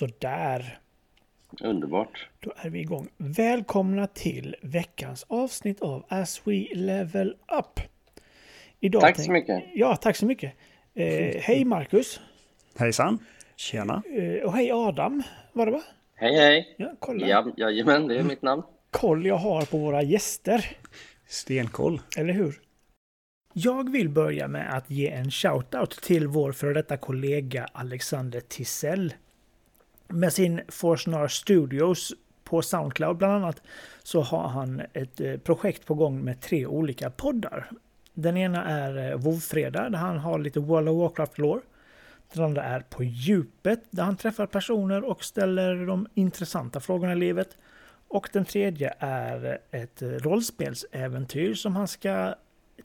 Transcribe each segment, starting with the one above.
Sådär. Underbart. Då är vi igång. Välkomna till veckans avsnitt av As We Level Up. Idag tack så mycket. Ja, tack så mycket. Eh, hej Marcus. Hejsan. Tjena. Eh, och hej Adam, var det va? Hej hej. Ja, kolla. Ja, jajamän, det är mitt namn. Koll jag har på våra gäster. Stenkoll. Eller hur? Jag vill börja med att ge en shout-out till vår före detta kollega Alexander Tisell. Med sin Forsnar Studios på Soundcloud bland annat så har han ett eh, projekt på gång med tre olika poddar. Den ena är eh, WoW-fredag där han har lite World of Warcraft-lore. Den andra är På djupet där han träffar personer och ställer de intressanta frågorna i livet. Och den tredje är ett rollspelsäventyr som han ska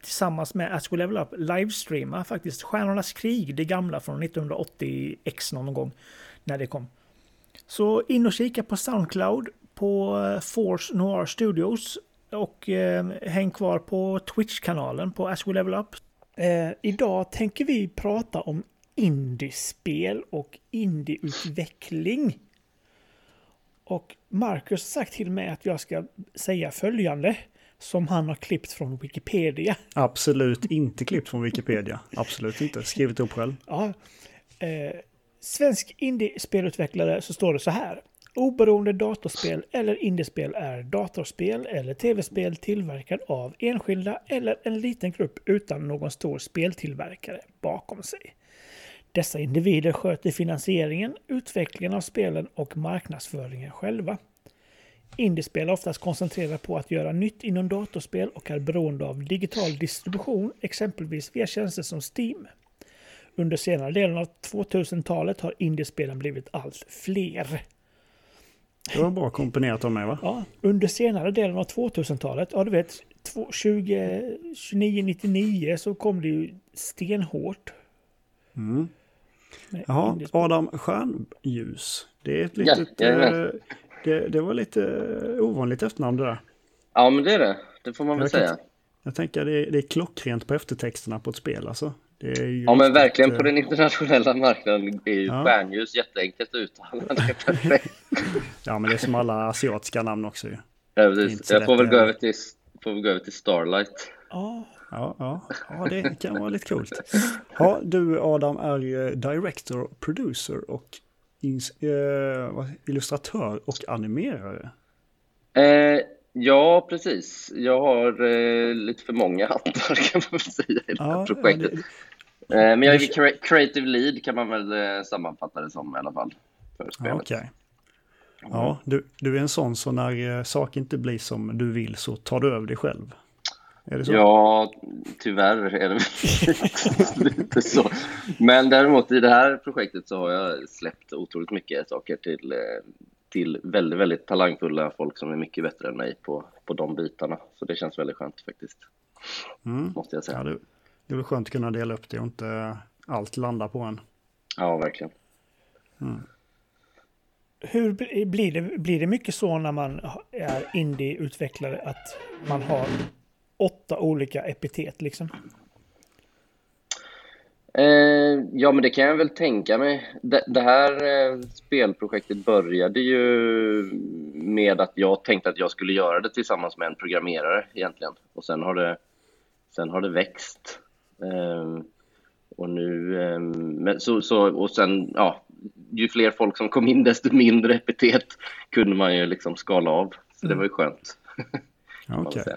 tillsammans med Ask We Level Up livestreama faktiskt Stjärnornas krig, det gamla från 1980X någon gång när det kom. Så in och kika på Soundcloud på eh, Force Noir Studios och eh, häng kvar på Twitch-kanalen på As We Level Up. Eh, idag tänker vi prata om indiespel och indieutveckling. Och Marcus har sagt till mig att jag ska säga följande som han har klippt från Wikipedia. Absolut inte klippt från Wikipedia. Absolut inte. Skrivit upp själv. Ja. Eh, svensk indiespelutvecklare så står det så här. Oberoende datorspel eller indiespel är datorspel eller tv-spel tillverkad av enskilda eller en liten grupp utan någon stor speltillverkare bakom sig. Dessa individer sköter finansieringen, utvecklingen av spelen och marknadsföringen själva. Indiespel är oftast koncentrerade på att göra nytt inom datorspel och är beroende av digital distribution, exempelvis via tjänster som Steam. Under senare delen av 2000-talet har indiespelen blivit allt fler. Det var bra komponerat av mig va? Ja, under senare delen av 2000-talet, ja du vet, 2999 så kom det ju stenhårt. Mm. Jaha, Adam Stjärnljus. Det är ett litet... Ja, det, det var lite ovanligt efternamn det där. Ja, men det är det. Det får man väl säga. Kan, jag tänker det är, det är klockrent på eftertexterna på ett spel alltså. Ja, men verkligen på den internationella marknaden är ju ja. stjärnljus jätteenkelt att uttala. ja, men det är som alla asiatiska namn också ju. Ja, precis. Jag får väl, gå över till, får väl gå över till Starlight. Ja, ja, ja, ja, det kan vara lite coolt. Ja, du Adam är director, producer och eh, illustratör och animerare. Eh, ja, precis. Jag har eh, lite för många hattar kan man väl säga i det här ja, projektet. Det, eh, men jag är creative lead kan man väl eh, sammanfatta det som i alla fall. För spelet. Okay. Ja, du, du är en sån så när eh, saker inte blir som du vill så tar du över dig själv. Är det så? Ja, tyvärr är det lite så. Men däremot i det här projektet så har jag släppt otroligt mycket saker till, eh, till väldigt, väldigt talangfulla folk som är mycket bättre än mig på, på de bitarna. Så det känns väldigt skönt faktiskt. Mm. Måste jag säga. Ja, det, det är skönt att kunna dela upp det och inte allt landa på en. Ja, verkligen. Mm. Hur blir det, blir det mycket så när man är indie-utvecklare att man har åtta olika epitet liksom? Eh, ja, men det kan jag väl tänka mig. Det, det här eh, spelprojektet började ju med att jag tänkte att jag skulle göra det tillsammans med en programmerare egentligen. Och sen har det, sen har det växt. Eh, och nu, eh, men så, så, och sen, ja, ju fler folk som kom in desto mindre epitet kunde man ju liksom skala av. Så det mm. var ju skönt. Okej. Okay.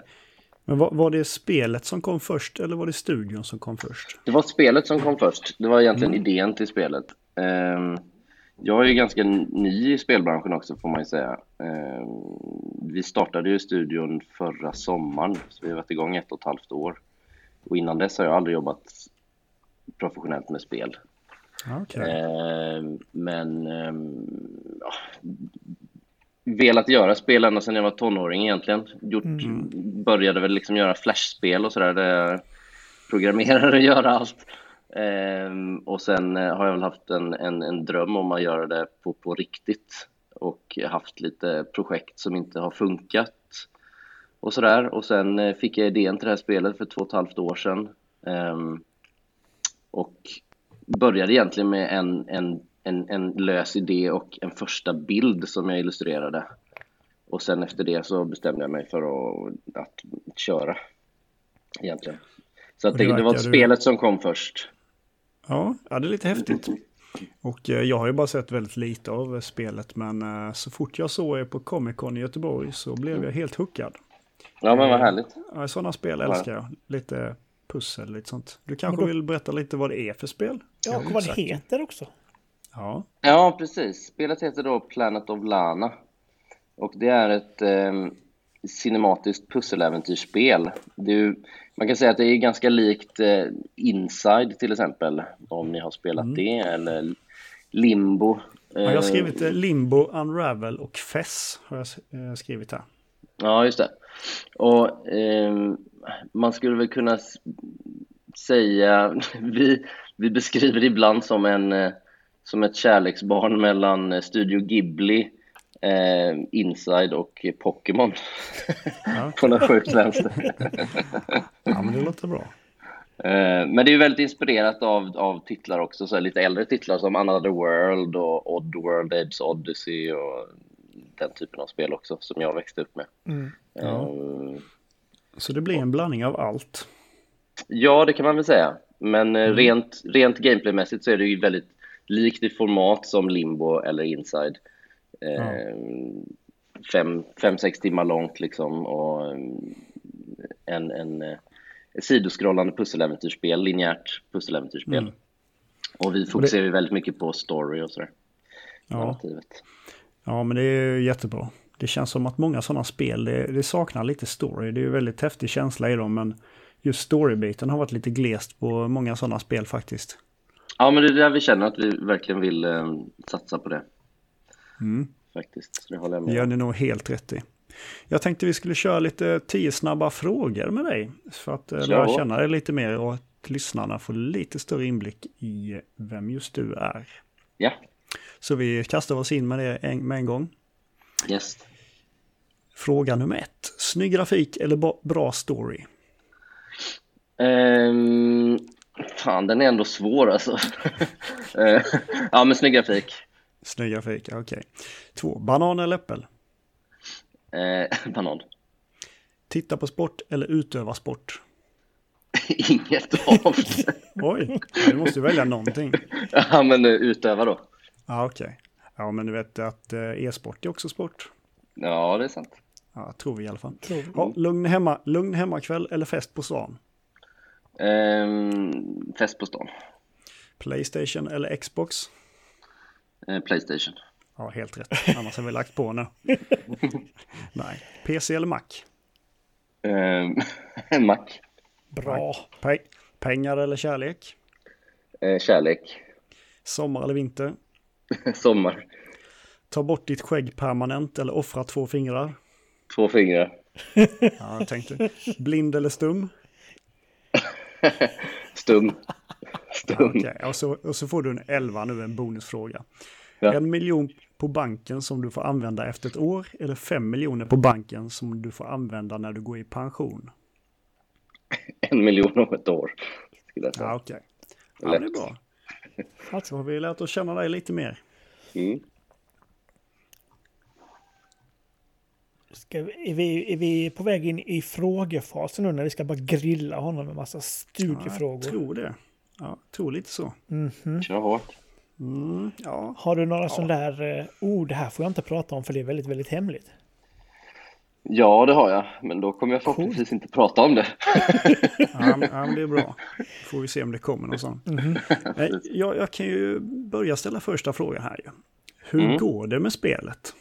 Men var, var, det spelet som kom först eller var det studion som kom först? Det var spelet som kom först. Det var egentligen mm. idén till spelet. Um, jag är ju ganska ny i spelbranschen också får man ju säga. Um, vi startade ju studion förra sommaren, så vi har varit igång ett och ett halvt år. Och innan dess har jag aldrig jobbat professionellt med spel. Okay. Um, men ja, velat göra spel ända sedan jag var tonåring egentligen. Gjort, mm. Började väl liksom göra flashspel och sådär, där programmerare och göra allt. Ehm, och sen eh, har jag väl haft en, en, en, dröm om att göra det på, på riktigt och haft lite projekt som inte har funkat och sådär. Och sen eh, fick jag idén till det här spelet för två och ett halvt år sedan. Ehm, och började egentligen med en, en en, en lös idé och en första bild som jag illustrerade. Och sen efter det så bestämde jag mig för att, att köra egentligen. Så att det, det, det var spelet som kom först. Ja, ja, det är lite häftigt. Och eh, jag har ju bara sett väldigt lite av spelet, men eh, så fort jag såg er på Comic Con i Göteborg så blev jag helt hookad. Ja, men vad härligt. Ja, sådana spel älskar jag. Lite pussel, lite sånt. Du kanske då... vill berätta lite vad det är för spel? Ja, och vad det heter också. Ja. ja, precis. Spelet heter då Planet of Lana. Och det är ett eh, cinematiskt pusseläventyrsspel. Man kan säga att det är ganska likt eh, Inside till exempel, om ni har spelat mm. det, eller Limbo. Ja, jag har skrivit eh, Limbo, Unravel och Fess har jag eh, skrivit här. Ja, just det. Och eh, man skulle väl kunna säga, vi, vi beskriver det ibland som, en, eh, som ett kärleksbarn mellan eh, Studio Ghibli, eh, Inside och Pokémon. Ja. På något sjukt vänster. ja, men det låter bra. Eh, men det är ju väldigt inspirerat av, av titlar också, så lite äldre titlar som Another World och Odd World, Edge Odyssey och den typen av spel också som jag växte upp med. Mm. Ja. Um, så det blir en blandning av allt? Ja, det kan man väl säga. Men eh, mm. rent, rent gameplaymässigt så är det ju väldigt likt i format som Limbo eller Inside. Ja. Ehm, fem, fem, sex timmar långt liksom och ehm, en, en, eh, sidoskrollande pusseläventyrsspel, linjärt pusseläventyrsspel. Mm. Och vi fokuserar ju väldigt mycket på story och sådär. Ja. ja, men det är jättebra. Det känns som att många sådana spel, det, det, saknar lite story. Det är ju väldigt häftig känsla i dem, men just storybiten har varit lite glest på många sådana spel faktiskt. Ja, men det är där vi känner att vi verkligen vill eh, satsa på det. Mm. Faktiskt, så det håller jag med gör ni nog helt rätt i. Jag tänkte vi skulle köra lite tio snabba frågor med dig. För att eh, lära känna dig lite mer och att lyssnarna får lite större inblick i vem just du är. Ja. Så vi kastar oss in med det med en gång. Yes. Fråga nummer ett. Snygg grafik eller bra story? Um, fan, den är ändå svår alltså. Eh, ja, men snygg grafik. Snygg grafik, okej. Okay. Två. Banan eller äppel? Eh, banan. Titta på sport eller utöva sport? Inget av det. Oj, du måste välja någonting. Ja, men utöva då. Ja, okej. Okay. Ja, men du vet att eh, e-sport är också sport. Ja, det är sant. Ja, tror vi i alla fall. Ja, lugn, hemma, lugn hemmakväll eller fest på stan? Um, fest på stan. Playstation eller Xbox? Uh, Playstation. Ja, helt rätt. Annars har vi lagt på nu. Nej. PC eller Mac? Um, Mac. Bra. Pe pengar eller kärlek? Uh, kärlek. Sommar eller vinter? Sommar. Ta bort ditt skägg permanent eller offra två fingrar? Två fingrar. Ja, jag tänkte. Blind eller stum? Stum. Stum. Ja, okay. och, så, och så får du en 11 nu, en bonusfråga. Ja. En miljon på banken som du får använda efter ett år eller fem miljoner på banken som du får använda när du går i pension? En miljon om ett år. Ja, okej. Okay. Ja, det är bra. Alltså har vi lärt oss känna dig lite mer. Mm. Ska vi, är, vi, är vi på väg in i frågefasen nu när vi ska bara grilla honom med massa studiefrågor? Ja, jag tror det. Ja, tror lite så. Mm -hmm. Kör hårt. Mm, ja. Har du några ja. sådana där, oh det här får jag inte prata om för det är väldigt, väldigt hemligt? Ja, det har jag, men då kommer jag förhoppningsvis cool. inte prata om det. ja, men, ja, men det är bra. Får vi se om det kommer någon sån. Mm -hmm. jag, jag, kan ju börja ställa första frågan här. Hur mm. går det med spelet?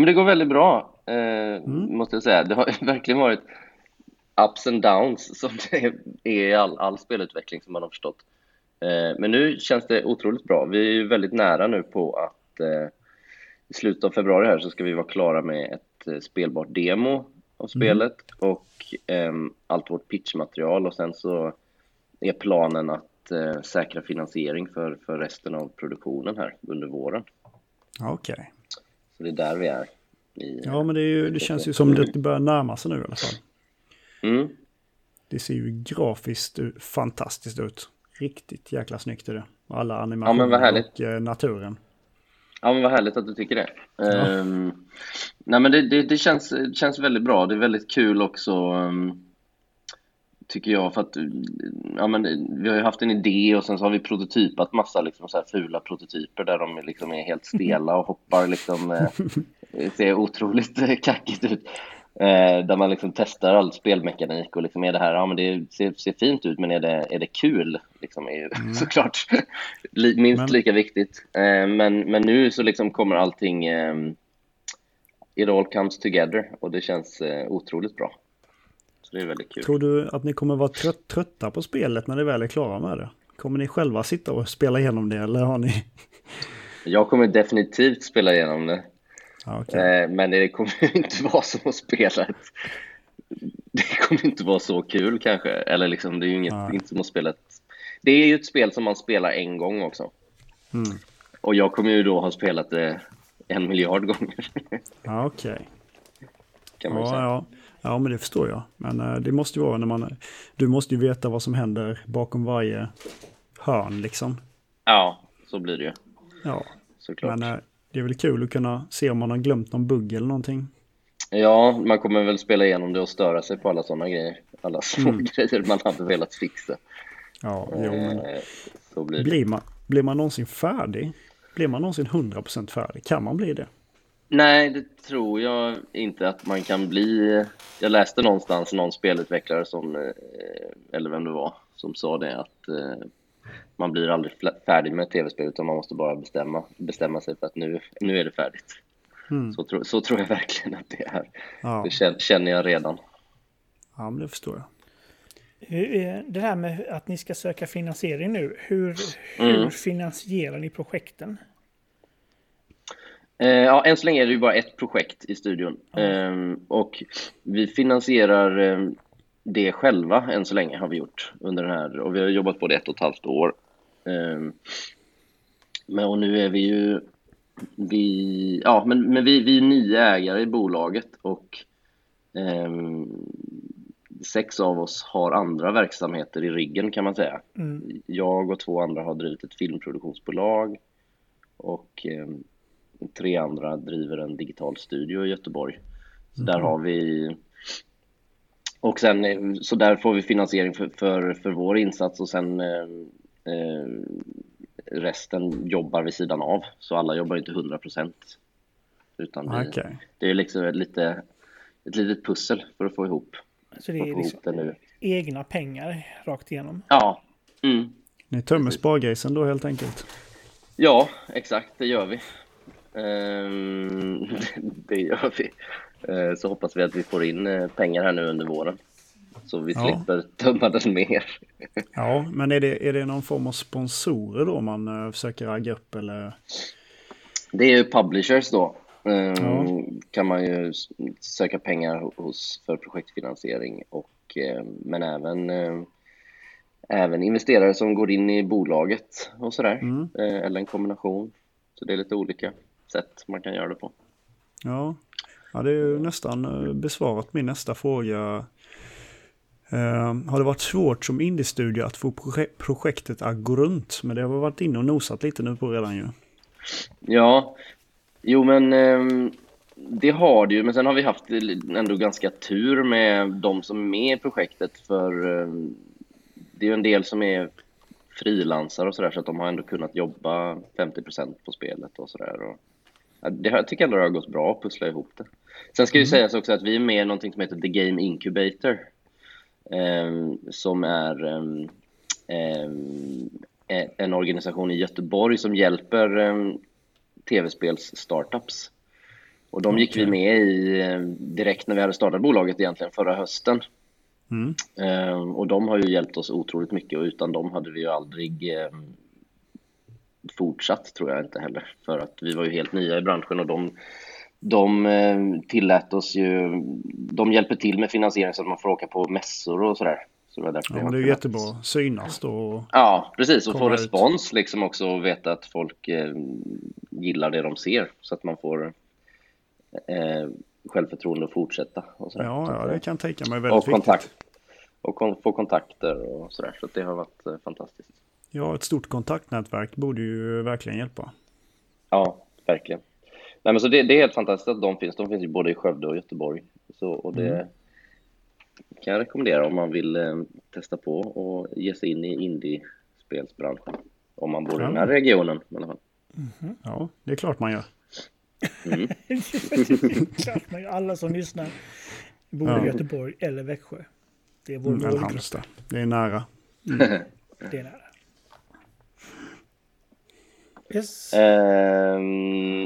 Men det går väldigt bra, eh, mm. måste jag säga. Det har verkligen varit ups and downs som det är i all, all spelutveckling som man har förstått. Eh, men nu känns det otroligt bra. Vi är väldigt nära nu på att eh, i slutet av februari här så ska vi vara klara med ett eh, spelbart demo av mm. spelet mm. och um, allt vårt pitchmaterial och sen så är planen att uh, säkra finansiering för, för resten av produktionen här under våren. Okej. Okay. Så det är där vi är. I, ja, men det, ju, det känns ju som det börjar närma sig nu i alla fall. Mm. Det ser ju grafiskt fantastiskt ut. riktigt jäkla snyggt är det. Alla animationer ja, och eh, naturen. Ja men vad härligt att du tycker det. Ja. Um, nej men det, det, det, känns, känns väldigt bra. Det är väldigt kul också. Um, tycker jag för att ja, men, vi har ju haft en idé och sen så har vi prototypat massa liksom, så här fula prototyper där de liksom är helt stela och hoppar liksom eh, ser otroligt kackigt ut. Eh, där man liksom testar all spelmekanik och liksom är det här, ja men det ser, ser fint ut men är det, är det kul? Liksom är ju mm. såklart minst men... lika viktigt. Eh, men, men nu så liksom kommer allting, eh, it all comes together och det känns eh, otroligt bra. Så det är väldigt kul. Tror du att ni kommer vara trött, trötta på spelet när ni väl är klara med det? Kommer ni själva sitta och spela igenom det eller har ni? Jag kommer definitivt spela igenom det. Okay. Eh, men det kommer inte vara som att spela ett... Det kommer inte vara så kul kanske. Eller liksom, det är ju inget, ja. inte som att spela ett... Det är ju ett spel som man spelar en gång också. Mm. Och jag kommer ju då ha spelat det en miljard gånger. Okej. Okay. Kan man ja, säga. Ja. Ja, men det förstår jag. Men uh, det måste ju vara när man... Du måste ju veta vad som händer bakom varje hörn liksom. Ja, så blir det ju. Ja. Såklart. Men uh, det är väl kul att kunna se om man har glömt någon bugg eller någonting. Ja, man kommer väl spela igenom det och störa sig på alla sådana grejer. Alla små mm. grejer man hade velat fixa. Ja, jo, men... Eh, så blir, blir, man, blir man någonsin färdig? Blir man någonsin 100% färdig? Kan man bli det? Nej, det tror jag inte att man kan bli. Jag läste någonstans någon spelutvecklare som, eh, eller vem det var, som sa det att eh, man blir aldrig färdig med ett tv-spel utan man måste bara bestämma, bestämma sig för att nu, nu är det färdigt. Mm. Så, tro, så tror jag verkligen att det är. Ja. Det känner jag redan. Ja, men det förstår jag. Det här med att ni ska söka finansiering nu, hur, hur mm. finansierar ni projekten? Eh, ja, än så länge är det ju bara ett projekt i studion. Mm. Och vi finansierar eh, det själva än så länge har vi gjort under den här och vi har jobbat på det ett och ett halvt år. Um, men och nu är vi ju vi, ja, men, men vi, vi är nio ägare i bolaget och sex av oss har andra verksamheter i ryggen kan man säga. Mm. Jag och två andra har drivit ett filmproduktionsbolag och tre andra driver en digital studio i Göteborg. Så mm. där har vi och sen, eh, så där får vi finansiering för, för, för vår insats och sen eh, eh resten jobbar vid sidan av. Så alla jobbar inte 100 procent. Utan vi, okay. det är liksom ett, lite, ett litet pussel för att få ihop. Så det är liksom det nu. egna pengar rakt igenom? Ja. Mm. Ni tömmer spargrisen då helt enkelt? Ja, exakt det gör vi. Ehm, det gör vi. Eh, så hoppas vi att vi får in eh, pengar här nu under våren. Så vi ja. slipper tömma den mer. Ja, men är det, är det någon form av sponsorer då man eh, försöker ragga upp eller? Det är ju publishers då. Ja. Kan man ju söka pengar hos för projektfinansiering och men även även investerare som går in i bolaget och sådär. Mm. Eller en kombination. Så det är lite olika sätt man kan göra det på. Ja, Ja, det är ju nästan eh, besvarat min nästa fråga. Uh, har det varit svårt som indiestudio att få projek projektet att gå runt? Men det har vi varit inne och nosat lite nu på redan ju. Ja, jo men um, det har det ju. Men sen har vi haft ändå ganska tur med de som är med i projektet. För um, det är ju en del som är frilansare och sådär så att de har ändå kunnat jobba 50% på spelet och sådär. Det här tycker jag ändå har gått bra att pussla ihop det. Sen ska ju mm. sägas också att vi är med i någonting som heter The Game Incubator. Eh, som är eh, en organisation i Göteborg som hjälper eh, tv-spels-startups. Och de gick vi med i direkt när vi hade startat bolaget egentligen förra hösten. Mm. och de har ju hjälpt oss otroligt mycket och utan dem hade vi ju aldrig fortsatt tror jag inte heller. För att vi var ju helt nya i branschen och de, de eh, tillät oss ju, de hjälper till med finansiering så att man får åka på mässor och sådär. Så det, ja, men det är jättebra. Synas då. Ja, precis. Och få respons liksom också och veta att folk eh, gillar det de ser. Så att man får eh, självförtroende att fortsätta. Och sådär. Ja, ja, det kan tänka mig väldigt och kontakt, viktigt. Och kon få kontakter och sådär. Så det har varit eh, fantastiskt. Ja, ett stort kontaktnätverk borde ju verkligen hjälpa. Ja, verkligen. Nej, men så det, det är helt fantastiskt att de finns. De finns ju både i Skövde och Göteborg. Så, och det mm. kan jag rekommendera om man vill eh, testa på och ge sig in i indie-spelsbranschen. Om man bor ja. i den här regionen i alla fall. Mm. Ja, det är klart man gör. Mm. klart man gör. Alla som lyssnar bor ja. i Göteborg eller Växjö. Det är vår mm, Halmstad. Det är nära. Mm. det är nära. Yes. Uh,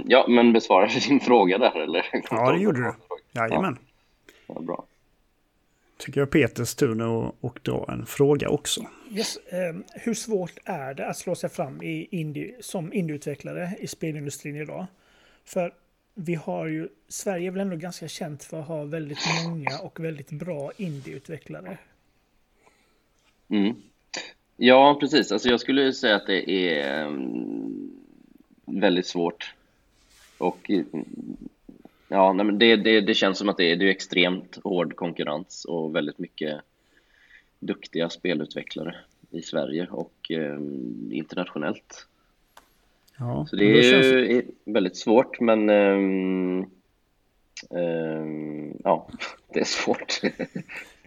ja, men besvarade din fråga där eller? Ja, det gjorde du. Jajamän. Ja, bra. Tycker jag Peters tur nu att dra en fråga också. Yes. Um, hur svårt är det att slå sig fram i indie, som indieutvecklare i spelindustrin idag? För vi har ju, Sverige är väl ändå ganska känt för att ha väldigt många och väldigt bra indieutvecklare. Mm. Ja, precis. Alltså jag skulle säga att det är um, väldigt svårt. Och ja, nej, men det, det, det, känns som att det är, det är extremt hård konkurrens och väldigt mycket duktiga spelutvecklare i Sverige och um, internationellt. Ja, Så det är känns... ju väldigt svårt, men um, um, ja, det är svårt.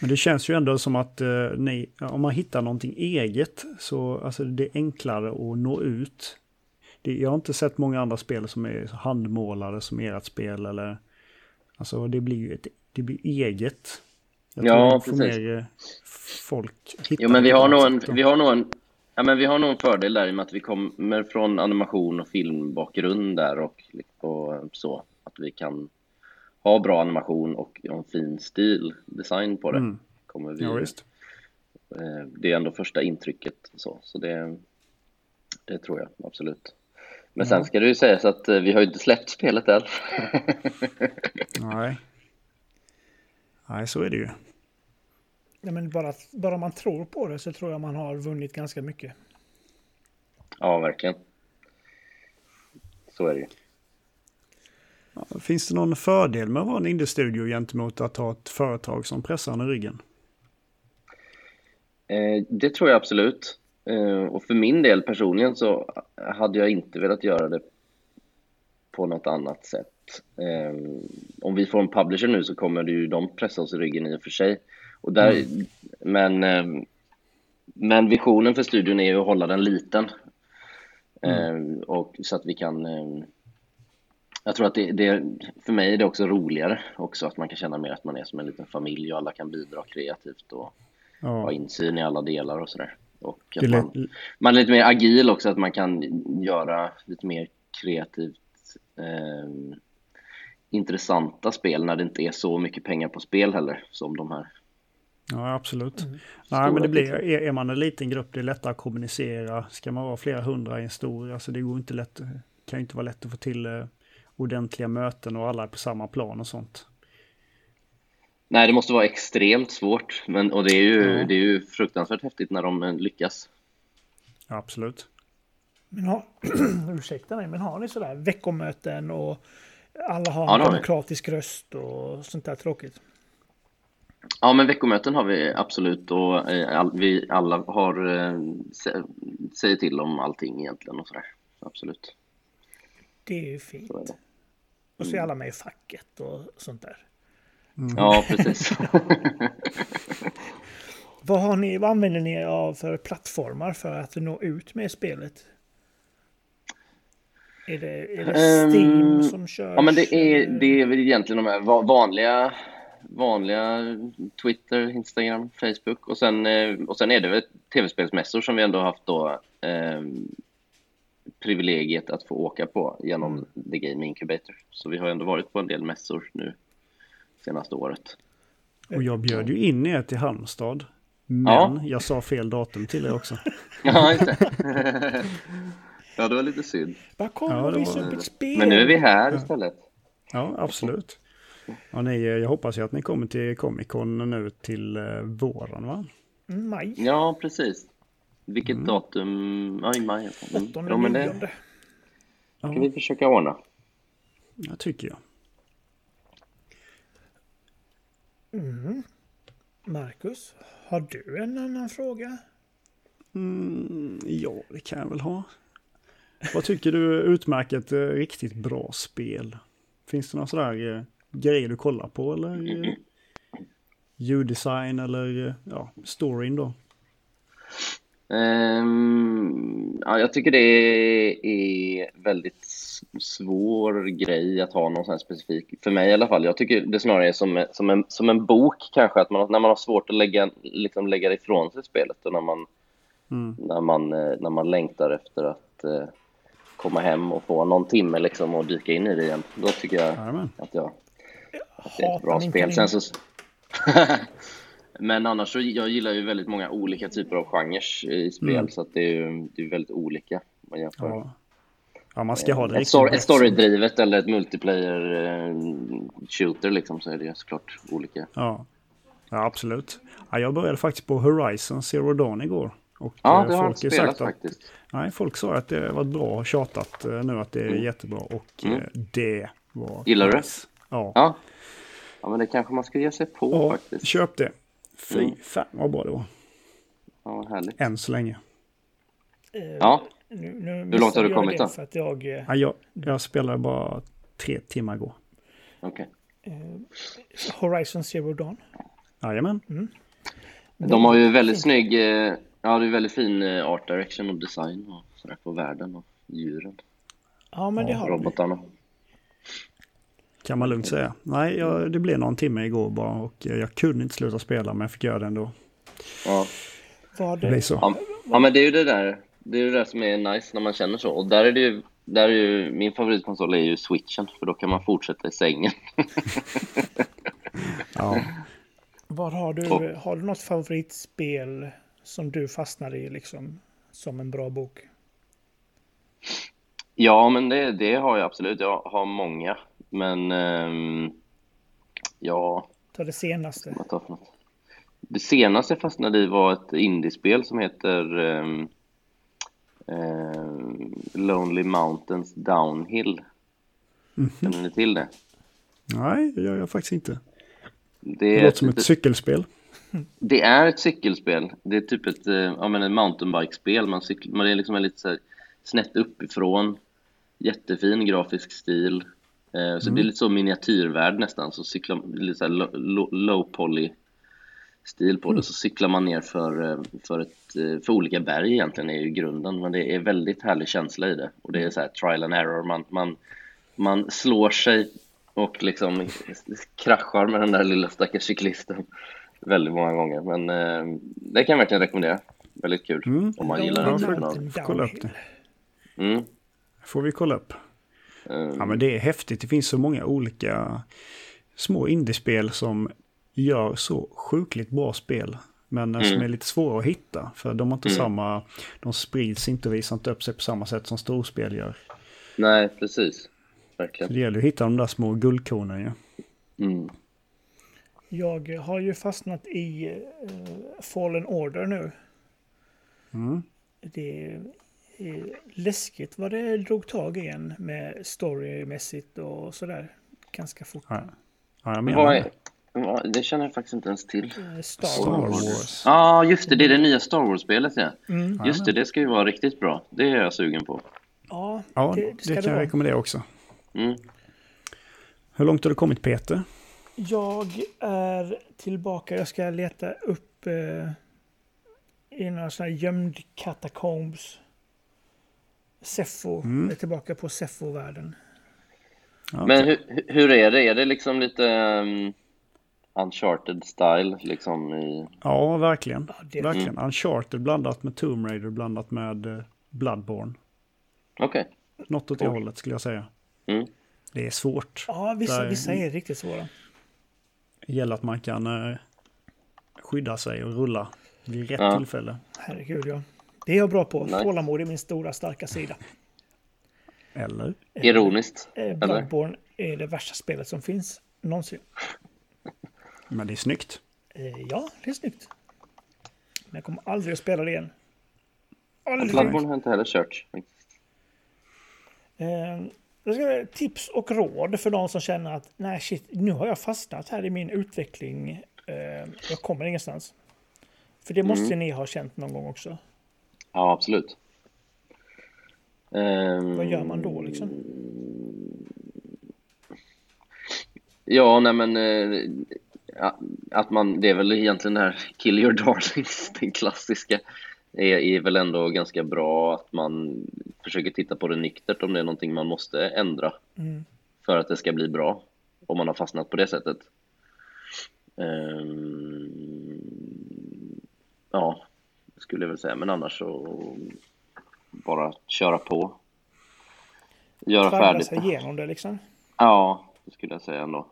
Men det känns ju ändå som att eh, ni, om man hittar någonting eget så alltså det är enklare att nå ut. Det, jag har inte sett många andra spel som är handmålade som ert spel eller alltså det blir ju ett, det blir eget. Jag ja, precis. Mer eh, folk Jo, men vi har, nog en, vi har nog en, ja, men vi har nog en fördel där i och med att vi kommer från animation och filmbakgrund där och, och så. Att vi kan ha bra animation och en fin stil, design på det. Mm. Kommer vi, ja, visst. Eh, det är ändå första intrycket så, så det, det tror jag absolut. Men sen ska det ju sägas att eh, vi har ju inte släppt spelet än. Nej. Nej, så är det ju. Ja, men bara, bara man tror på det så tror jag man har vunnit ganska mycket. Ja, verkligen. Så är det ju. Finns det någon fördel med att vara en indie-studio gentemot att ha ett företag som pressar en i ryggen? Eh, det tror jag absolut. Eh, och för min del personligen så hade jag inte velat göra det på något annat sätt. Eh, om vi får en publisher nu så kommer det ju de pressa oss i ryggen i och för sig. Och där, mm. men, men visionen för studion är ju att hålla den liten. Mm. Och så att vi kan jag tror att det, det, för mig är det också roligare också att man kan känna mer att man är som en liten familj och alla kan bidra kreativt och ja. ha insyn i alla delar och sådär. Och att man, man, är lite mer agil också, att man kan göra lite mer kreativt eh, intressanta spel när det inte är så mycket pengar på spel heller som de här. Ja, absolut. Mm. Nej, men det blir, är, är man en liten grupp, det är lättare att kommunicera. Ska man vara flera hundra i en stor, alltså det går inte lätt, kan ju inte vara lätt att få till eh, ordentliga möten och alla är på samma plan och sånt. Nej, det måste vara extremt svårt, men, och det är, ju, ja. det är ju fruktansvärt häftigt när de lyckas. Ja, absolut. Men har, ursäkta mig, men har ni sådär veckomöten och alla har en ja, demokratisk röst och sånt där tråkigt? Ja, men veckomöten har vi absolut och eh, all, vi alla har eh, säger till om allting egentligen och sådär. Absolut. Det är ju fint. Så är det. Och så är alla med i facket och sånt där. Mm. Ja, precis. vad, har ni, vad använder ni av för plattformar för att nå ut med spelet? Är det, är det Steam um, som kör? Ja, men det är, det är väl egentligen de här vanliga, vanliga Twitter, Instagram, Facebook och sen, eh, och sen är det väl tv-spelsmässor som vi ändå haft då um, privilegiet att få åka på genom mm. The Game Incubator. Så vi har ändå varit på en del mässor nu senaste året. Och jag bjöd ju in er till Halmstad. Men ja. jag sa fel datum till er också. ja, just det. ja, det var lite synd. Bara kom ja, och visa upp ett spel. Men nu är vi här istället. Ja, absolut. Ja, ni, jag hoppas ju att ni kommer till Comic Con nu till eh, våren, va? Maj. Ja, precis. Vilket mm. datum? Ja, i maj. Mm. 8 ja, men det kan ja. vi försöka ordna. Ja, tycker jag. Mm. Marcus, har du en annan fråga? Mm, ja, det kan jag väl ha. Vad tycker du utmärker ett eh, riktigt bra spel? Finns det några sådär eh, grejer du kollar på eller eh, ljuddesign eller eh, ja, storyn då? Um, ja, jag tycker det är väldigt svår grej att ha någon sån här specifik, för mig i alla fall. Jag tycker det snarare är som, som, en, som en bok kanske, att man, när man har svårt att lägga, liksom lägga ifrån sig spelet och när man, mm. när man, eh, när man längtar efter att uh, komma hem och få någon timme liksom och dyka in i det igen. Då tycker jag Amen. att, jag, att det är ett bra spel. Sen så... Men annars så jag gillar ju väldigt många olika typer av genrer i spel mm. så att det är ju det är väldigt olika. Man jämför. Ja. ja, man ska ha det Ett, story, ett storydrivet eller ett multiplayer eh, shooter liksom så är det ju såklart olika. Ja, ja absolut. Ja, jag började faktiskt på Horizon Zero Dawn igår. Och ja, det har folk jag spelat faktiskt. nej, folk sa att det var bra och tjatat eh, nu att det är mm. jättebra och mm. Eh, det var Gillar du det? Ja. ja. Ja, men det kanske man ska ge sig på ja, faktiskt. Köp det. Fy mm. fan vad bra det var. Ja, härligt. Än så länge. Uh, ja. Nu, nu Hur långt har du kommit då? För att jag, uh, ja, jag, jag spelade bara tre timmar igår. Okej. Okay. Uh, eh, Horizon Zero Dawn. Jajamän. Mm. De har ju väldigt snygg, ja det är väldigt fin art direction och design och sådär på världen och djuren. Ja men det har robotarna. de. Kan man lugnt säga. Nej, jag, det blev någon timme igår bara och jag kunde inte sluta spela men jag fick göra det ändå. Ja. Det blir så. Ja, ja, men det är ju det där. Det är det där som är nice när man känner så. Och där är det ju, där är ju min favoritkonsol är ju switchen för då kan man fortsätta i sängen. ja. Vad har du? Har du något favoritspel som du fastnar i liksom som en bra bok? Ja, men det, det har jag absolut. Jag har många. Men um, ja... Ta det senaste. Ta för något. Det senaste jag fastnade i var ett indiespel som heter um, um, Lonely Mountains Downhill. Mm -hmm. Känner ni till det? Nej, det gör jag faktiskt inte. Det, det låter som ett, ett cykelspel. Det är ett cykelspel. Det är typ ett, eh, ja, men ett mountainbike-spel. Man, man är liksom lite så här snett uppifrån. Jättefin grafisk stil. Eh, så mm. det är lite så miniatyrvärld nästan, så cyklar lite så low, low poly stil på det, mm. så cyklar man ner för, eh, för, ett, eh, för olika berg egentligen är ju grunden, men det är väldigt härlig känsla i det och det är så här trial and error, man, man, man slår sig och liksom kraschar med den där lilla stackars cyklisten väldigt många gånger, men eh, det kan jag verkligen rekommendera, väldigt kul mm. om man gillar den typen av... Kolla upp det. Mm. Får vi kolla upp. Ja men det är häftigt. Det finns så många olika små indiespel som gör så sjukligt bra spel. Men mm. som är lite svåra att hitta. För de har inte mm. samma, de sprids inte och visar inte upp sig på samma sätt som storspel gör. Nej, precis. Verkligen. Så det gäller att hitta de där små guldkornen ju. Mm. Jag har ju fastnat i uh, Fallen Order nu. Mm. Det läskigt vad det drog tag i en med storymässigt och sådär. Ganska fort. Ja, ja jag menar är, det känner jag faktiskt inte ens till. Eh, Star, Star Wars. Ja, ah, just det. Det är det nya Star Wars-spelet, ja. Mm. Just det, det ska ju vara riktigt bra. Det är jag sugen på. Ja, ja det, det, det kan jag rekommendera också. Mm. Hur långt har du kommit, Peter? Jag är tillbaka. Jag ska leta upp eh, i några sådana gömd katakombs. Seffo, mm. är tillbaka på Seffo-världen. Okay. Men hur, hur är det? Är det liksom lite um, uncharted style liksom i... Ja, verkligen. Ja, det... Verkligen. Mm. Uncharted blandat med Tomb Raider blandat med uh, Bloodborne. Okej. Okay. Något åt det hållet skulle jag säga. Mm. Det är svårt. Ja, vissa, Där, vissa är riktigt svåra. Det gäller att man kan uh, skydda sig och rulla vid rätt ja. tillfälle. Herregud, ja. Det är jag bra på. Nej. Tålamod är min stora starka sida. Eller? Ironiskt. Eh, Bloodborne är det värsta spelet som finns någonsin. Men det är snyggt. Eh, ja, det är snyggt. Men jag kommer aldrig att spela det igen. Aldrig. Bloodborne har inte heller kört. Eh, tips och råd för de som känner att nej shit, nu har jag fastnat här i min utveckling. Eh, jag kommer ingenstans. För det måste mm. ni ha känt någon gång också. Ja, absolut. Vad gör man då liksom? Ja, nej men att man, det är väl egentligen det här kill your darlings, den klassiska, är, är väl ändå ganska bra att man försöker titta på det nyktert om det är någonting man måste ändra mm. för att det ska bli bra, om man har fastnat på det sättet. Um, ja, skulle jag väl säga, men annars så bara köra på. Göra färdigt. sig igenom det liksom? Ja, det skulle jag säga ändå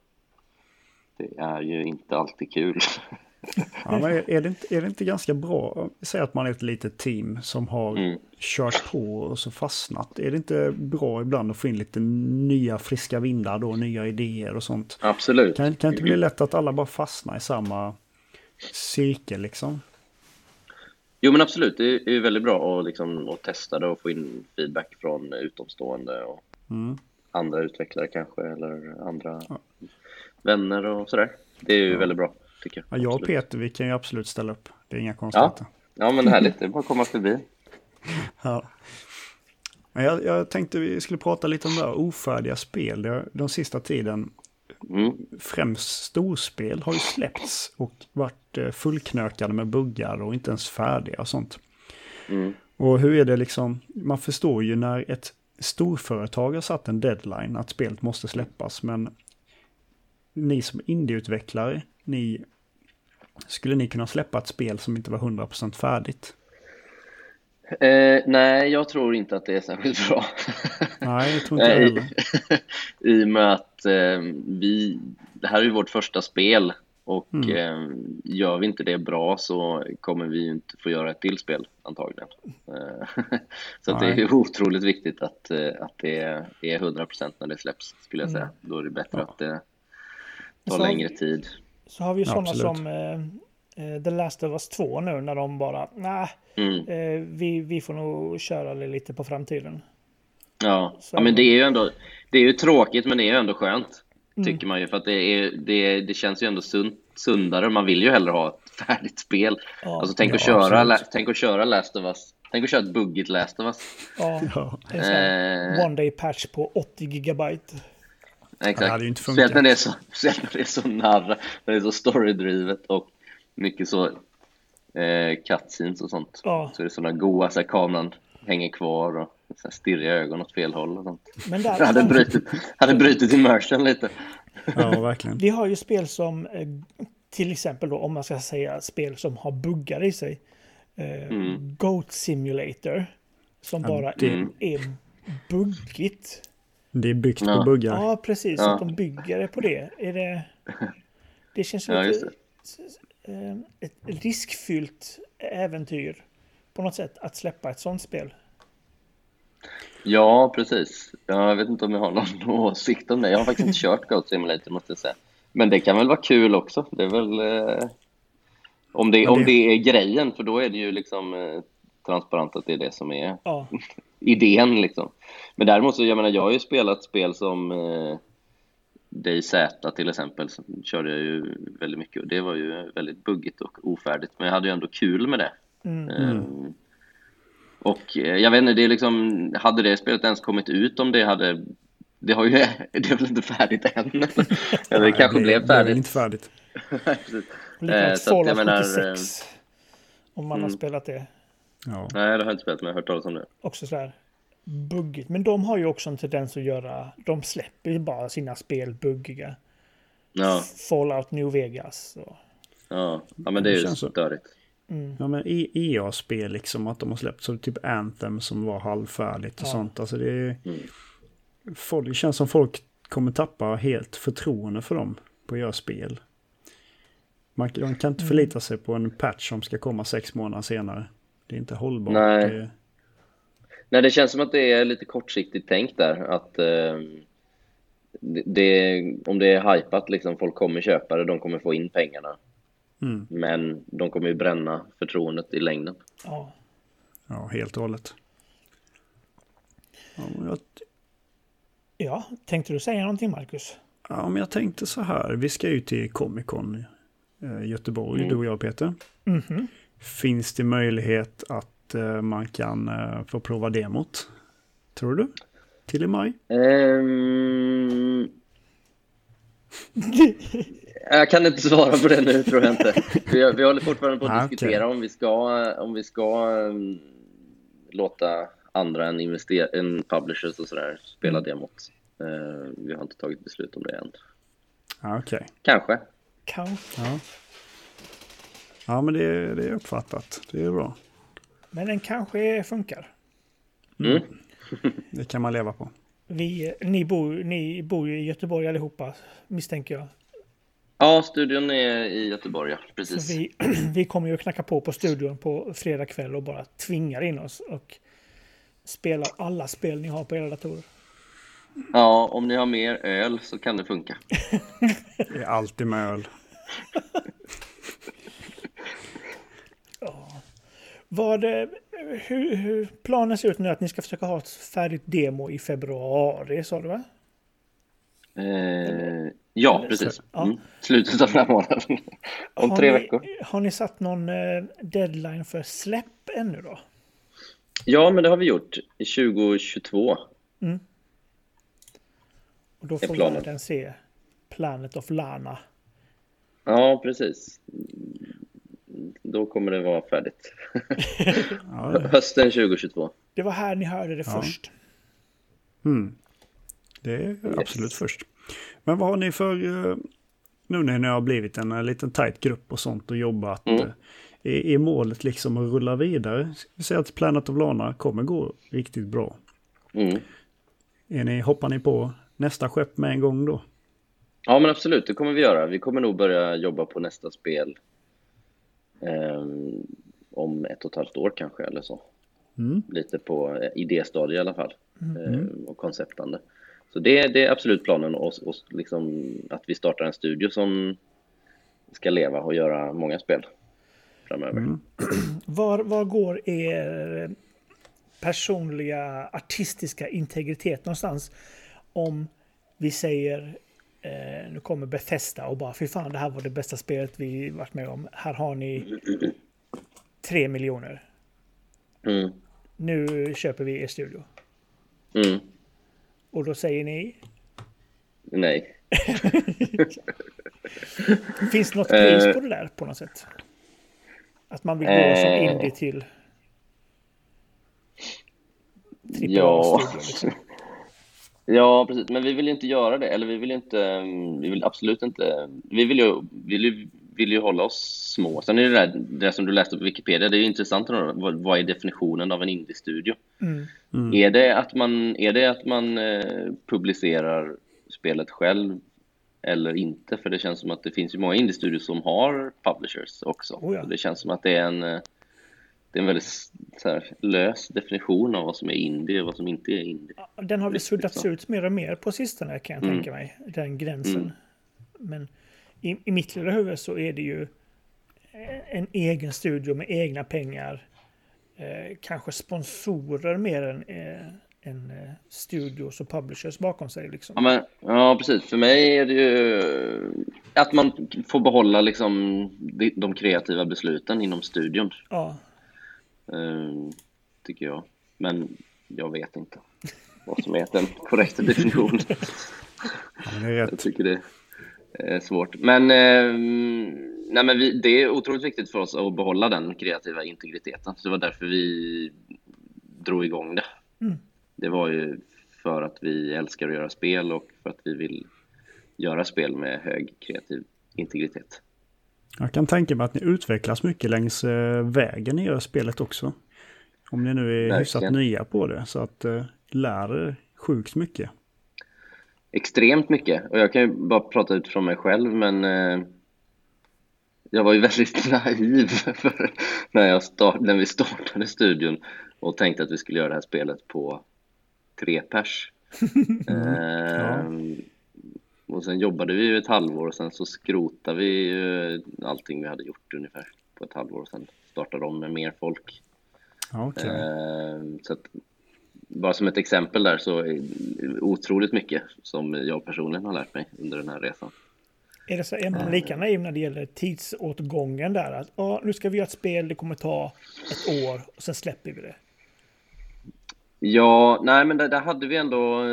det är ju inte alltid kul. ja, men är, det inte, är det inte ganska bra, säg att man är ett litet team som har mm. kört på och så fastnat. Är det inte bra ibland att få in lite nya friska vindar då, nya idéer och sånt? Absolut. Kan, kan det inte bli lätt att alla bara fastnar i samma cirkel liksom? Jo men absolut, det är väldigt bra att, liksom, att testa det och få in feedback från utomstående och mm. andra utvecklare kanske eller andra ja vänner och sådär. Det är ju ja. väldigt bra, tycker jag. Ja, jag och Peter, vi kan ju absolut ställa upp. Det är inga konstigheter. Ja, ja men härligt. Det är bara att komma förbi. ja. Jag, jag tänkte vi skulle prata lite om det här ofärdiga spel. De sista tiden, mm. främst storspel, har ju släppts och varit eh, fullknökade med buggar och inte ens färdiga och sånt. Mm. Och hur är det liksom, man förstår ju när ett storföretag har satt en deadline att spelet måste släppas, men ni som indieutvecklare, ni, skulle ni kunna släppa ett spel som inte var 100% färdigt? Eh, nej, jag tror inte att det är särskilt bra. nej, jag tror inte heller. I och med att eh, vi, det här är ju vårt första spel och mm. eh, gör vi inte det bra så kommer vi inte få göra ett till spel antagligen. Eh, så det är otroligt viktigt att, eh, att det är 100% när det släpps skulle jag säga. Mm. Då är det bättre ja. att det tar längre tid. Så har vi ju sådana som eh, eh, The Last of Us 2 nu när de bara, nej, mm. eh, vi, vi får nog köra det lite på framtiden. Ja. ja, men det är ju ändå, det är ju tråkigt men det är ju ändå skönt. Mm. Tycker man ju, för att det, är, det, det känns ju ändå sunt, sundare. Man vill ju hellre ha ett färdigt spel. Ja, alltså tänk, ja, att köra, la, tänk att köra Last of Us. Tänk att köra ett buggigt Last of Us. Ja, eh, One Day Patch på 80 gigabyte. Exakt. Det hade ju inte funkat. Speciellt när det är så, när det är så nära, när det är så storydrivet och mycket så eh, cutscenes och sånt. Ja. Så är det sådana goa, så här, kameran hänger kvar och så stirriga ögon åt fel håll och sånt. Men där, hade, brutit, hade brutit immersion lite. Ja, verkligen. Vi har ju spel som, eh, till exempel då, om man ska säga spel som har buggar i sig. Eh, mm. Goat Simulator. Som ja, bara det... är, är buggigt. Det är byggt ja. på buggar. Ja, precis. Ja. Att de bygger det på det. Är det... Det känns ja, lite... Eh, ett riskfyllt äventyr på något sätt att släppa ett sånt spel. Ja, precis. Jag vet inte om jag har någon åsikt om det. Jag har faktiskt inte kört Goat Simulator måste jag säga. Men det kan väl vara kul också. Det är väl... Eh, om, det, det... om det är grejen, för då är det ju liksom eh, transparent att det är det som är ja. idén liksom. Men däremot så, jag menar, jag har ju spelat spel som eh, DayZ till exempel, så körde jag ju väldigt mycket och det var ju väldigt buggigt och ofärdigt, men jag hade ju ändå kul med det. Mm. Um, och eh, jag vet inte, det är liksom, hade det spelet ens kommit ut om det hade det, har ju, det är väl inte färdigt än? Eller det kanske blev färdigt. Det är inte färdigt. Likadant Fallout 76. Om man mm. har spelat det. Ja. Nej, det har jag inte spelat, men jag har hört talas om det. Också sådär buggigt. Men de har ju också en tendens att göra, de släpper ju bara sina spel buggiga. Ja. Fallout New Vegas. Och... Ja. ja, men det är ju störigt. Mm. Ja men EA-spel liksom att de har släppt så typ Anthem som var halvfärdigt och ja. sånt. Alltså det är... Mm. Folk, det känns som folk kommer tappa helt förtroende för dem på att göra spel. Man, de kan inte mm. förlita sig på en patch som ska komma sex månader senare. Det är inte hållbart. Nej. Det... Nej, det känns som att det är lite kortsiktigt tänkt där. Att eh, det, om det är hypat, liksom, folk kommer köpa det, de kommer få in pengarna. Mm. Men de kommer ju bränna förtroendet i längden. Ja, ja helt och hållet. Ja, jag... ja, tänkte du säga någonting Marcus? Ja, men jag tänkte så här. Vi ska ju till Comic Con i eh, Göteborg, mm. du och jag Peter. Mm -hmm. Finns det möjlighet att att uh, man kan uh, få prova demot? Tror du? Till i maj? Um... jag kan inte svara på det nu, tror jag inte. Vi, vi håller fortfarande på att ah, diskutera okay. om vi ska, om vi ska um, låta andra än, invester än publishers och sådär spela mm. demot. Uh, vi har inte tagit beslut om det än. Ah, okay. Kanske. Kanske. Ja. ja, men det, det är uppfattat. Det är bra. Men den kanske funkar. Mm. mm. det kan man leva på. Vi, ni, bor, ni bor ju i Göteborg allihopa, misstänker jag. Ja, studion är i Göteborg, ja. Precis. Vi, vi kommer ju att knacka på på studion på fredag kväll och bara tvingar in oss och spelar alla spel ni har på era datorer. Ja, om ni har mer öl så kan det funka. det är alltid med öl. ja. Vad, hur, hur planen ser ut nu att ni ska försöka ha ett färdigt demo i februari, sa du va? Eh, ja, precis. Mm. Slutet av den här månaden. Om har tre ni, veckor. Har ni satt någon eh, deadline för släpp ännu då? Ja, men det har vi gjort. I 2022. Mm. Och då får världen se Planet of Lana. Ja, precis. Då kommer det vara färdigt. Hösten 2022. Det var här ni hörde det ja. först. Mm. Det är yes. absolut först. Men vad har ni för, eh, nu när ni har blivit en liten tight grupp och sånt och jobbat, mm. Eh, är, är målet liksom att rulla vidare? Ska vi säga att Planet of Lana kommer gå riktigt bra. Mm. Är ni, hoppar ni på nästa skepp med en gång då? Ja men absolut, det kommer vi göra. Vi kommer nog börja jobba på nästa spel eh, om ett och ett halvt år kanske eller så. Mm. Lite på eh, idéstadie i alla fall mm. eh, och konceptande. Så det, det, är absolut planen och, och liksom att vi startar en studio som ska leva och göra många spel framöver. Mm. Var, var går er personliga artistiska integritet någonstans? Om vi säger eh, nu kommer Bethesda och bara fy fan det här var det bästa spelet vi varit med om. Här har ni tre miljoner. Mm. Nu köper vi er studio. Mm. Och då säger ni? Nej. Finns det något pris på det där på något sätt? Att man vill gå som eh. indie till ja. Liksom. ja, precis. Men vi vill ju inte göra det. Eller vi vill inte... Mm, vi vill absolut inte... Vi vill ju, vill vill ju hålla oss små. Sen är det där, det som du läste på Wikipedia, det är ju intressant. Vad, vad är definitionen av en indie-studio? Mm. Mm. Är, det att man, är det att man eh, publicerar spelet själv eller inte? För det känns som att det finns ju många indie-studios som har publishers också. Oh ja. Det känns som att det är en, eh, det är en väldigt här, lös definition av vad som är indie och vad som inte är indie. Den har väl suddats ut mer och mer på sistone kan jag mm. tänka mig, den gränsen. Mm. Men i, i mitt lilla huvud så är det ju en egen studio med egna pengar. Eh, kanske sponsorer mer än, eh, än eh, studios och publishers bakom sig. Liksom. Ja, men, ja, precis. För mig är det ju att man får behålla liksom, de, de kreativa besluten inom studion. Ja. Eh, tycker jag. Men jag vet inte vad som är den korrekta definitionen. Ja, jag tycker det svårt. Men, eh, nej, men vi, det är otroligt viktigt för oss att behålla den kreativa integriteten. Så det var därför vi drog igång det. Mm. Det var ju för att vi älskar att göra spel och för att vi vill göra spel med hög kreativ integritet. Jag kan tänka mig att ni utvecklas mycket längs eh, vägen i gör spelet också. Om ni nu är hyfsat nya på det. Så att eh, lär er sjukt mycket extremt mycket. Och jag kan ju bara prata utifrån mig själv, men eh, jag var ju väldigt naiv för när, jag start, när vi startade studion och tänkte att vi skulle göra det här spelet på tre pers. eh, ja. Och sen jobbade vi ett halvår och sen så skrotade vi allting vi hade gjort ungefär på ett halvår och sen startade om med mer folk. Okay. Eh, så att bara som ett exempel där så är otroligt mycket som jag personligen har lärt mig under den här resan. Är det så, är man lika naiv när det gäller tidsåtgången där? Att ja, nu ska vi göra ett spel, det kommer ta ett år och sen släpper vi det. Ja, nej men där, där hade vi ändå...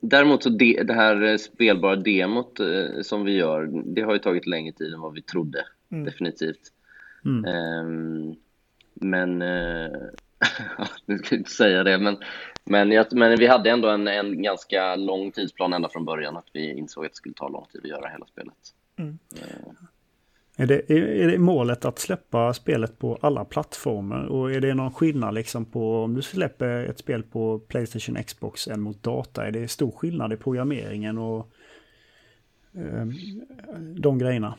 Däremot så det, det här spelbara demot eh, som vi gör, det har ju tagit längre tid än vad vi trodde, mm. definitivt. Mm. Um, men, uh, nu ska jag inte säga det, men, men, jag, men vi hade ändå en, en ganska lång tidsplan ända från början, att vi insåg att det skulle ta lång tid att göra hela spelet. Mm. Uh, är det, är det målet att släppa spelet på alla plattformar? Och är det någon skillnad liksom på om du släpper ett spel på Playstation Xbox än mot data? Är det stor skillnad i programmeringen och eh, de grejerna?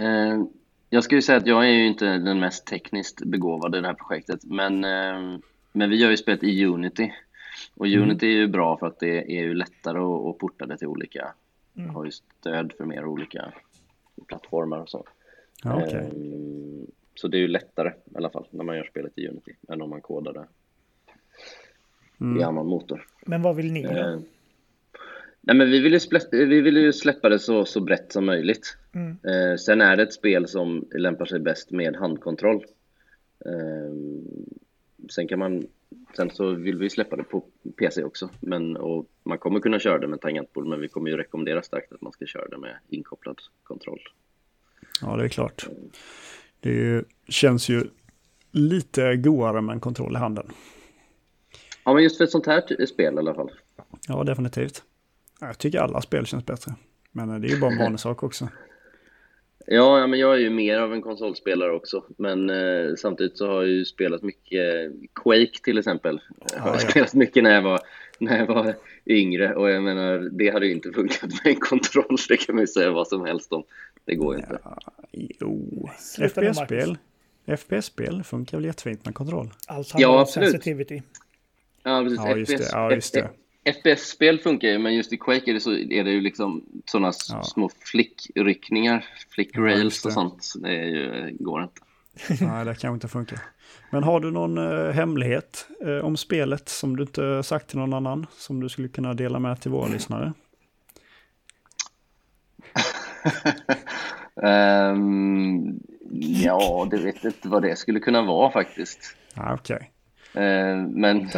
Eh, jag ska ju säga att jag är ju inte den mest tekniskt begåvade i det här projektet. Men, eh, men vi gör ju spelet i Unity. Och mm. Unity är ju bra för att det är ju lättare att, porta det till olika, mm. har ju stöd för mer olika plattformar och så. Ja, okay. Ehm, så det är ju lättare i alla fall när man gör spelet i Unity än om man kodar det mm. i annan motor. Men vad vill ni då? Ehm, nej men vi vill ju, släppa, vi vill ju släppa det så, så brett som möjligt. Mm. Eh, sen är det ett spel som lämpar sig bäst med handkontroll. Eh, sen kan man Sen så vill vi släppa det på PC också, men och man kommer kunna köra det med tangentbord, men vi kommer ju rekommendera starkt att man ska köra det med inkopplad kontroll. Ja, det är klart. Det känns ju lite godare med en kontroll i handen. Ja, men just för ett sånt här spel i alla fall. Ja, definitivt. Jag tycker alla spel känns bättre. Men det är ju bara en vanlig sak också. Ja, ja, men jag är ju mer av en konsolspelare också. Men eh, samtidigt så har jag ju spelat mycket Quake till exempel. Jag har ja, ja. spelat mycket när jag, var, när jag var yngre och jag menar, det hade ju inte funkat med en kontroll. Det kan man ju säga vad som helst om. Det går ju inte. Ja, jo, FPS-spel. FPS-spel funkar väl jättefint med kontroll? Allt handlar ja, om sensitivity. Ja, precis. Ja, just det. Ja, just det. FPS-spel funkar ju, men just i Quake är det, så, är det ju liksom sådana ja. små flickryckningar, flick-rails ja, och sånt. Det är ju, går inte. Nej, det kan inte funka. Men har du någon eh, hemlighet eh, om spelet som du inte sagt till någon annan? Som du skulle kunna dela med till våra lyssnare? um, ja, det vet inte vad det skulle kunna vara faktiskt. Ah, Okej. Okay. Uh, men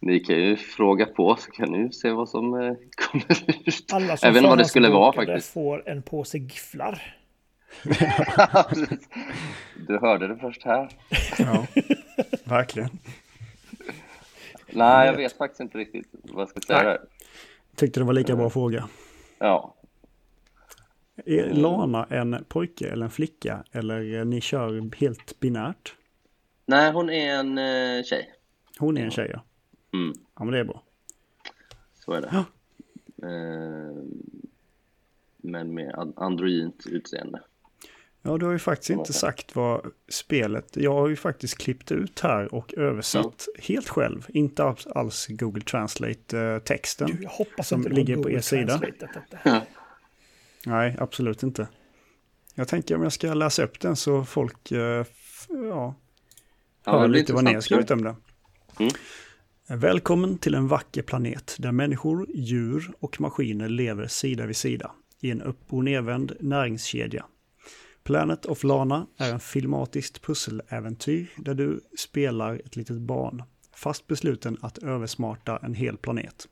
Ni kan ju fråga på så kan ni se vad som eh, kommer ut. Alla som Även vad det skulle vara faktiskt. får en påse gifflar. du hörde det först här. Ja, verkligen. Nej, jag vet faktiskt inte riktigt vad jag ska säga där. Tyckte det var lika bra mm. fråga. Ja. Är Lana en pojke eller en flicka? Eller ni kör helt binärt? Nej, hon är en eh, tjej. Hon är en tjej, ja. Mm. Ja, men det är bra. Så är det. Ja. Eh, men med androgynt utseende. Ja, du har ju faktiskt inte sagt vad spelet... Jag har ju faktiskt klippt ut här och översatt mm. helt själv. Inte alls Google Translate-texten. Hoppas som inte ligger på er sida. Nej, absolut inte. Jag tänker om jag ska läsa upp den så folk uh, ja, hör lite vad ni har skrivit om det. Mm. Välkommen till en vacker planet där människor, djur och maskiner lever sida vid sida i en upp och nedvänd näringskedja. Planet of Lana är en filmatiskt pusseläventyr där du spelar ett litet barn, fast besluten att översmarta en hel planet.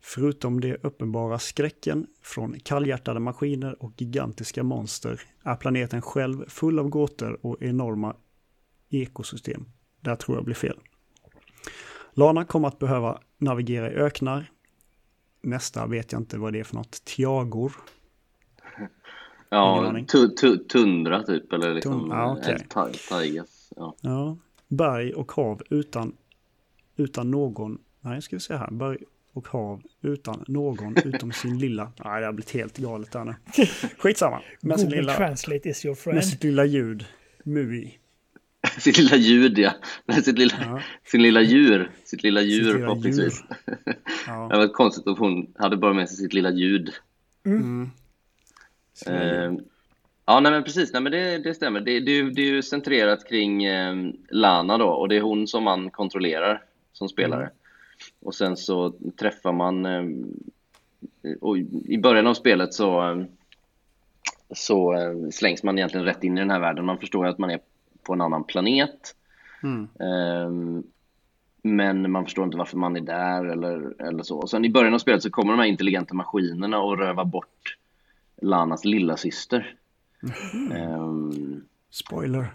Förutom det uppenbara skräcken från kallhjärtade maskiner och gigantiska monster är planeten själv full av gåtor och enorma ekosystem. Där tror jag blir fel. Lana kommer att behöva navigera i öknar. Nästa vet jag inte vad det är för något. Tiagor. Ja, tundra typ eller liksom Tund ja, okay. taigas. Ja. ja, berg och hav utan, utan någon, nej ska vi se här, berg och hav utan någon utom sin lilla, nej det har blivit helt galet där nu. Skitsamma. Med Google lilla, Translate is your friend. Med sitt lilla ljud, Mui. sitt lilla ljud ja. Sitt lilla, ja. Sin lilla djur. Sitt lilla djur förhoppningsvis. Ja. det var konstigt att hon hade bara med sig sitt lilla ljud. Mm. Uh, ja, nej men precis. Nej, men det, det stämmer. Det, det, det är ju centrerat kring eh, Lana då och det är hon som man kontrollerar som spelare. Mm. Och sen så träffar man eh, och i början av spelet så, så slängs man egentligen rätt in i den här världen. Man förstår ju att man är på en annan planet. Mm. Um, men man förstår inte varför man är där eller, eller så. Och sen i början av spelet så kommer de här intelligenta maskinerna och rövar bort Lanas lilla syster. Mm. Um, Spoiler.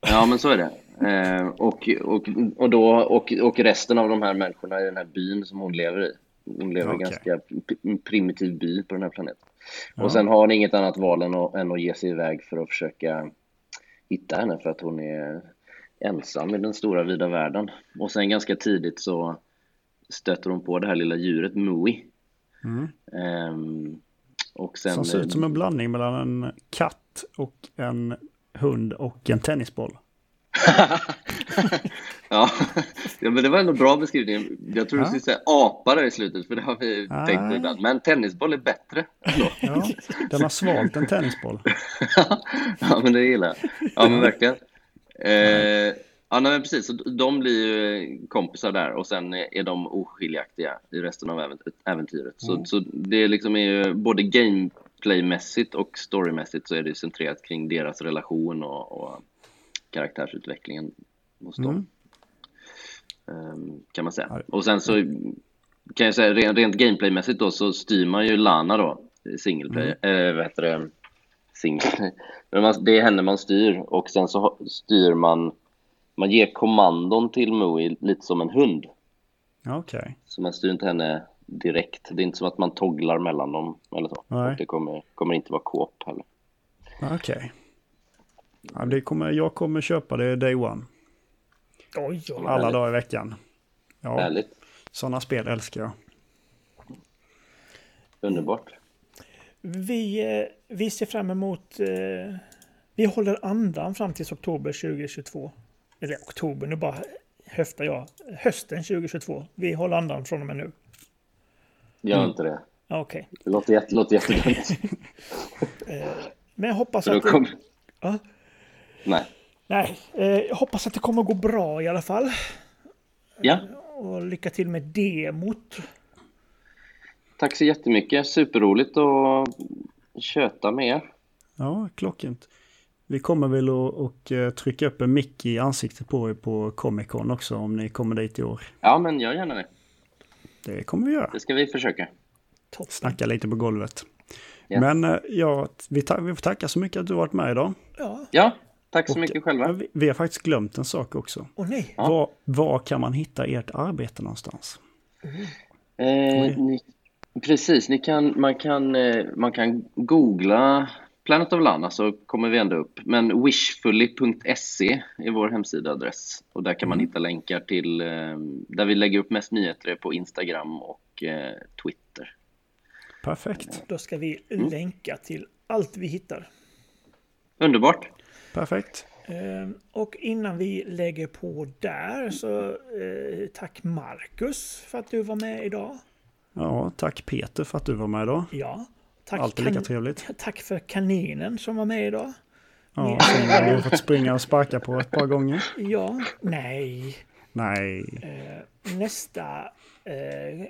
Ja, men så är det. Uh, och, och, och, då, och, och resten av de här människorna i den här byn som hon lever i. Hon lever i okay. en ganska primitiv by på den här planeten. Ja. Och sen har hon inget annat val än att, än att ge sig iväg för att försöka hitta henne för att hon är ensam i den stora vida världen. Och sen ganska tidigt så stöter hon på det här lilla djuret Mui. Mm. Um, och sen, Som ser ut som en blandning mellan en katt och en hund och en tennisboll. ja. ja, men det var en bra beskrivning. Jag tror ja. du skulle säga apa där i slutet, för det har vi ah. tänkt ibland. Men tennisboll är bättre. ja, den har svalt en tennisboll. ja, men det gillar jag. Ja, men verkligen. Eh, ja, nej, precis. Så de blir ju kompisar där och sen är de oskiljaktiga i resten av äventyret. Mm. Så, så det liksom är ju både gameplaymässigt och storymässigt så är det centrerat kring deras relation och, och karaktärsutvecklingen hos dem. Mm. Um, kan man säga. Och sen så kan jag säga rent, rent gameplaymässigt då så styr man ju Lana då, singleplay, mm. äh, vad heter det, single. Men man, det är henne man styr och sen så styr man, man ger kommandon till Mui lite som en hund. Okej. Okay. Så man styr inte henne direkt. Det är inte som att man togglar mellan dem eller så. Nej. Det kommer, kommer inte vara kåp heller. Okej. Okay. Ja, kommer, jag kommer köpa det day one. Oj, oj, Alla härligt. dagar i veckan. Ja, härligt. Sådana spel älskar jag. Underbart. Vi, eh, vi ser fram emot... Eh, vi håller andan fram till oktober 2022. Eller oktober, nu bara höftar jag. Hösten 2022. Vi håller andan från och med nu. Gör mm. inte det. Okej. Okay. Det låter, jätte, låter jättedumt. Eh, men jag hoppas att... Kom... Ja? Nej. Nej, jag hoppas att det kommer att gå bra i alla fall. Ja. Och lycka till med demot. Tack så jättemycket. Superroligt att köta med er. Ja, klockrent. Vi kommer väl att eh, trycka upp en mick i ansiktet på er på Comic Con också om ni kommer dit i år. Ja, men gör gärna det. Det kommer vi göra. Det ska vi försöka. Toppen. Snacka lite på golvet. Ja. Men eh, ja, vi, vi får tacka så mycket att du varit med idag. Ja, ja tack så och, mycket själva. Vi, vi, har faktiskt glömt en sak också. Åh oh, nej. Var, var kan man hitta ert arbete någonstans? Mm. Eh, ni Precis, ni kan, man, kan, eh, man kan googla Planet of Lana så kommer vi ända upp. Men wishfully.se är vår hemsidaadress och där kan man mm. hitta länkar till eh, där vi lägger upp mest nyheter på Instagram och eh, Twitter. Perfekt. Då ska vi mm. länka till allt vi hittar. Underbart. Perfekt. Och innan vi lägger på där så tack Marcus för att du var med idag. Ja, tack Peter för att du var med idag. Ja. Tack Alltid lika trevligt. Tack för kaninen som var med idag. Ja, som vi har fått springa och sparka på ett par gånger. Ja, nej. Nej. Uh, nästa uh,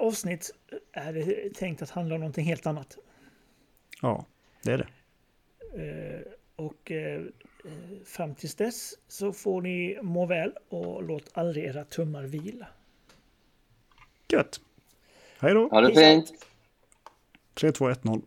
avsnitt är det tänkt att handla om någonting helt annat. Ja, det är det. Uh, och fram tills dess så får ni må väl och låt aldrig era tummar vila. Gött. Hej då. Ha det fint. 3, 2, 1, 0.